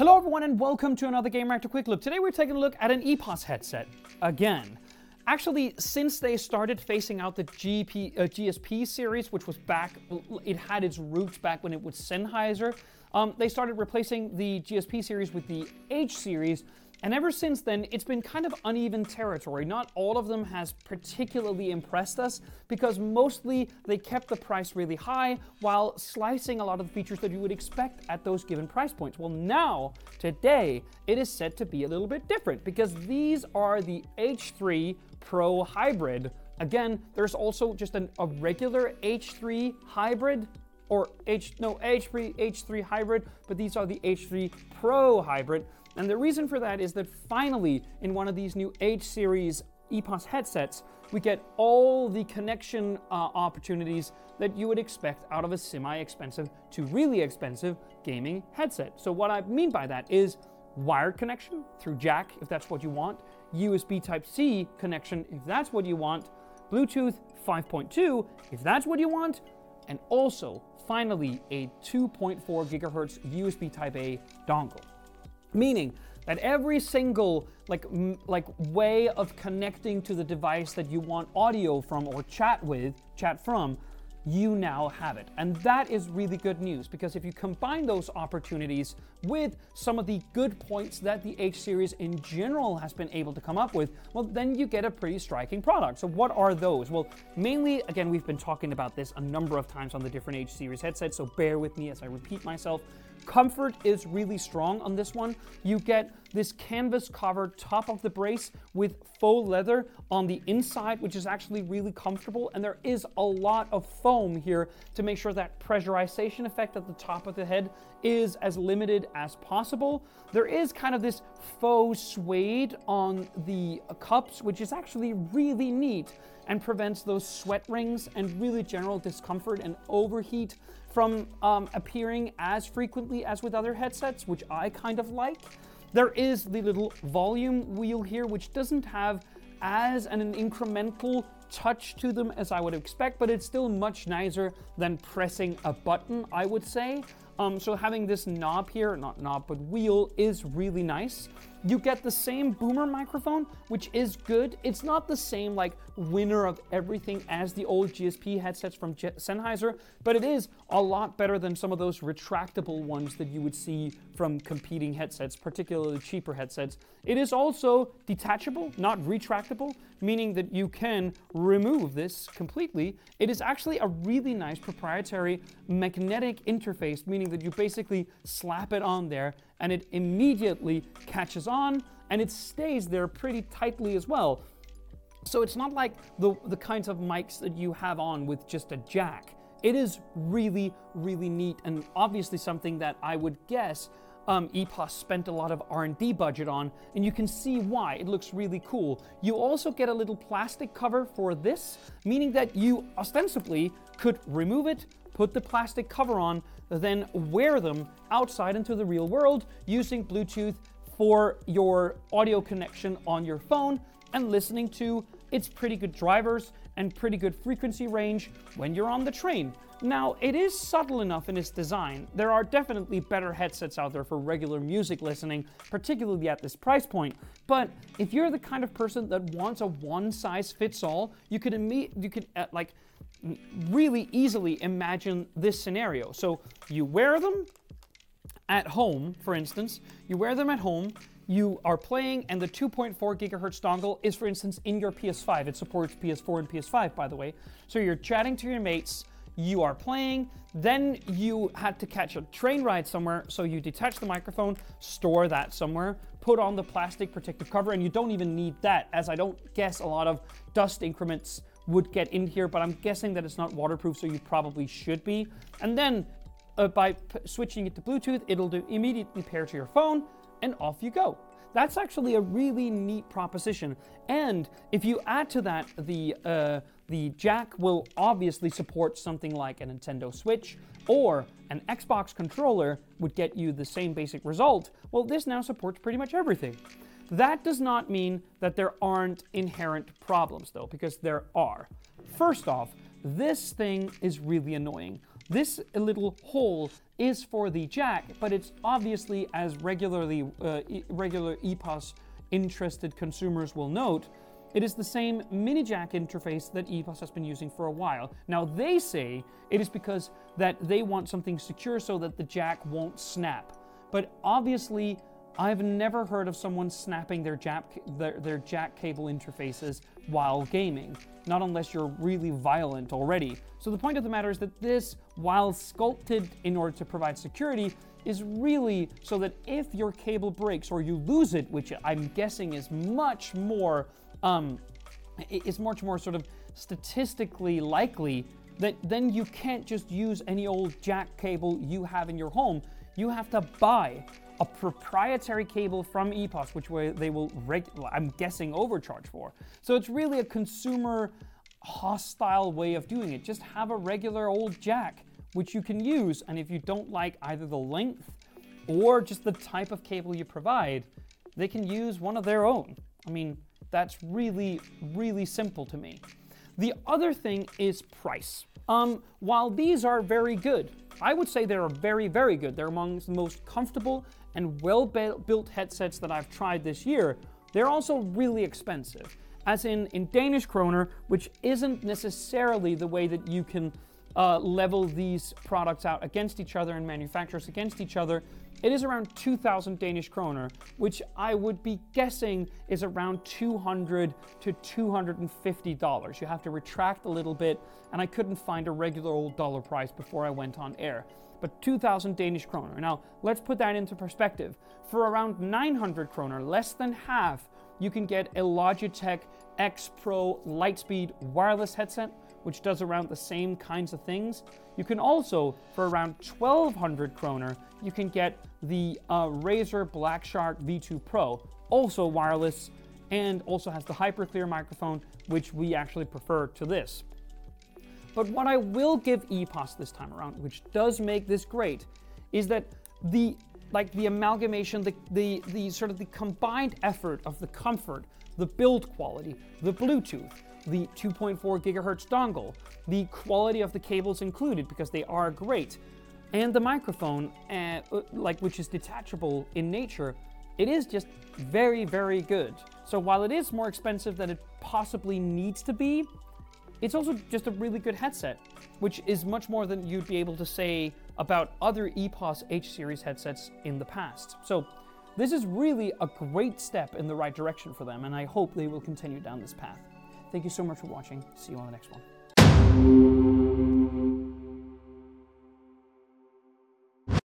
Hello everyone and welcome to another Gamereactor Quick Look. Today we're taking a look at an EPOS headset, again. Actually, since they started phasing out the GP, uh, GSP series, which was back, it had its roots back when it was Sennheiser, um, they started replacing the GSP series with the H series, and ever since then, it's been kind of uneven territory. Not all of them has particularly impressed us because mostly they kept the price really high while slicing a lot of the features that you would expect at those given price points. Well, now, today, it is set to be a little bit different because these are the H3 Pro Hybrid. Again, there's also just an, a regular H3 Hybrid or H no H3 H3 hybrid, but these are the H3 Pro hybrid. And the reason for that is that finally, in one of these new H series EPOS headsets, we get all the connection uh, opportunities that you would expect out of a semi expensive to really expensive gaming headset. So, what I mean by that is wired connection through jack, if that's what you want, USB Type C connection, if that's what you want, Bluetooth 5.2, if that's what you want, and also, finally, a 2.4 gigahertz USB Type A dongle. Meaning that every single like like way of connecting to the device that you want audio from or chat with, chat from, you now have it. And that is really good news because if you combine those opportunities with some of the good points that the H series in general has been able to come up with, well, then you get a pretty striking product. So, what are those? Well, mainly, again, we've been talking about this a number of times on the different H series headsets, so bear with me as I repeat myself. Comfort is really strong on this one. You get this canvas covered top of the brace with faux leather on the inside, which is actually really comfortable. And there is a lot of foam here to make sure that pressurization effect at the top of the head is as limited as possible. There is kind of this faux suede on the cups, which is actually really neat and prevents those sweat rings and really general discomfort and overheat from um, appearing as frequently as with other headsets, which I kind of like. There is the little volume wheel here, which doesn't have as an incremental touch to them as I would expect, but it's still much nicer than pressing a button, I would say. Um, so having this knob here, not knob, but wheel is really nice. You get the same boomer microphone, which is good. It's not the same like winner of everything as the old GSP headsets from G- Sennheiser, but it is a lot better than some of those retractable ones that you would see from competing headsets, particularly cheaper headsets. It is also detachable, not retractable, meaning that you can remove this completely. It is actually a really nice proprietary magnetic interface, meaning that you basically slap it on there and it immediately catches on and it stays there pretty tightly as well. So it's not like the, the kinds of mics that you have on with just a jack. It is really, really neat and obviously something that I would guess um, EPOS spent a lot of R&D budget on, and you can see why. It looks really cool. You also get a little plastic cover for this, meaning that you ostensibly could remove it, put the plastic cover on, then wear them outside into the real world using Bluetooth for your audio connection on your phone and listening to its pretty good drivers and pretty good frequency range when you're on the train. Now, it is subtle enough in its design. There are definitely better headsets out there for regular music listening, particularly at this price point. But if you're the kind of person that wants a one size fits all, you could imme- you could uh, like really easily imagine this scenario. So you wear them at home, for instance, you wear them at home, you are playing, and the 2.4 gigahertz dongle is, for instance, in your PS5. It supports PS4 and PS5, by the way. So you're chatting to your mates, you are playing, then you had to catch a train ride somewhere, so you detach the microphone, store that somewhere, put on the plastic protective cover, and you don't even need that, as I don't guess a lot of dust increments would get in here, but I'm guessing that it's not waterproof, so you probably should be. And then uh, by switching it to Bluetooth, it'll do immediately pair to your phone, and off you go. That's actually a really neat proposition. And if you add to that the uh, the jack will obviously support something like a Nintendo Switch or an Xbox controller would get you the same basic result. Well, this now supports pretty much everything. That does not mean that there aren't inherent problems, though, because there are. First off, this thing is really annoying. This little hole is for the jack, but it's obviously, as regularly uh, e- regular EPOS interested consumers will note, it is the same mini jack interface that EPOS has been using for a while. Now they say it is because that they want something secure so that the jack won't snap. But obviously, I've never heard of someone snapping their jack, their, their jack cable interfaces while gaming, not unless you're really violent already. So the point of the matter is that this, while sculpted in order to provide security, is really so that if your cable breaks or you lose it, which I'm guessing is much more, um, is much more sort of statistically likely, that then you can't just use any old jack cable you have in your home. You have to buy a proprietary cable from EPOS, which they will, reg- I'm guessing, overcharge for. So it's really a consumer hostile way of doing it. Just have a regular old jack, which you can use, and if you don't like either the length or just the type of cable you provide, they can use one of their own. I mean, that's really, really simple to me. The other thing is price. Um, while these are very good, I would say they're very, very good. They're among the most comfortable and well built headsets that I've tried this year. They're also really expensive, as in in Danish kroner, which isn't necessarily the way that you can uh, level these products out against each other and manufacturers against each other. It is around 2,000 Danish kroner, which I would be guessing is around 200 to 250 dollars. You have to retract a little bit, and I couldn't find a regular old dollar price before I went on air. But 2,000 Danish kroner. Now, let's put that into perspective. For around 900 kroner, less than half, you can get a Logitech X Pro Lightspeed wireless headset which does around the same kinds of things. You can also, for around 1200 kroner, you can get the uh, Razer Black Shark V2 Pro, also wireless, and also has the HyperClear microphone, which we actually prefer to this. But what I will give EPOS this time around, which does make this great, is that the like the amalgamation, the, the, the sort of the combined effort of the comfort, the build quality, the Bluetooth, the 2.4 gigahertz dongle, the quality of the cables included because they are great, and the microphone, uh, like which is detachable in nature, it is just very, very good. So while it is more expensive than it possibly needs to be, it's also just a really good headset, which is much more than you'd be able to say about other EPOS H series headsets in the past. So this is really a great step in the right direction for them, and I hope they will continue down this path. Thank you so much for watching. See you on the next one.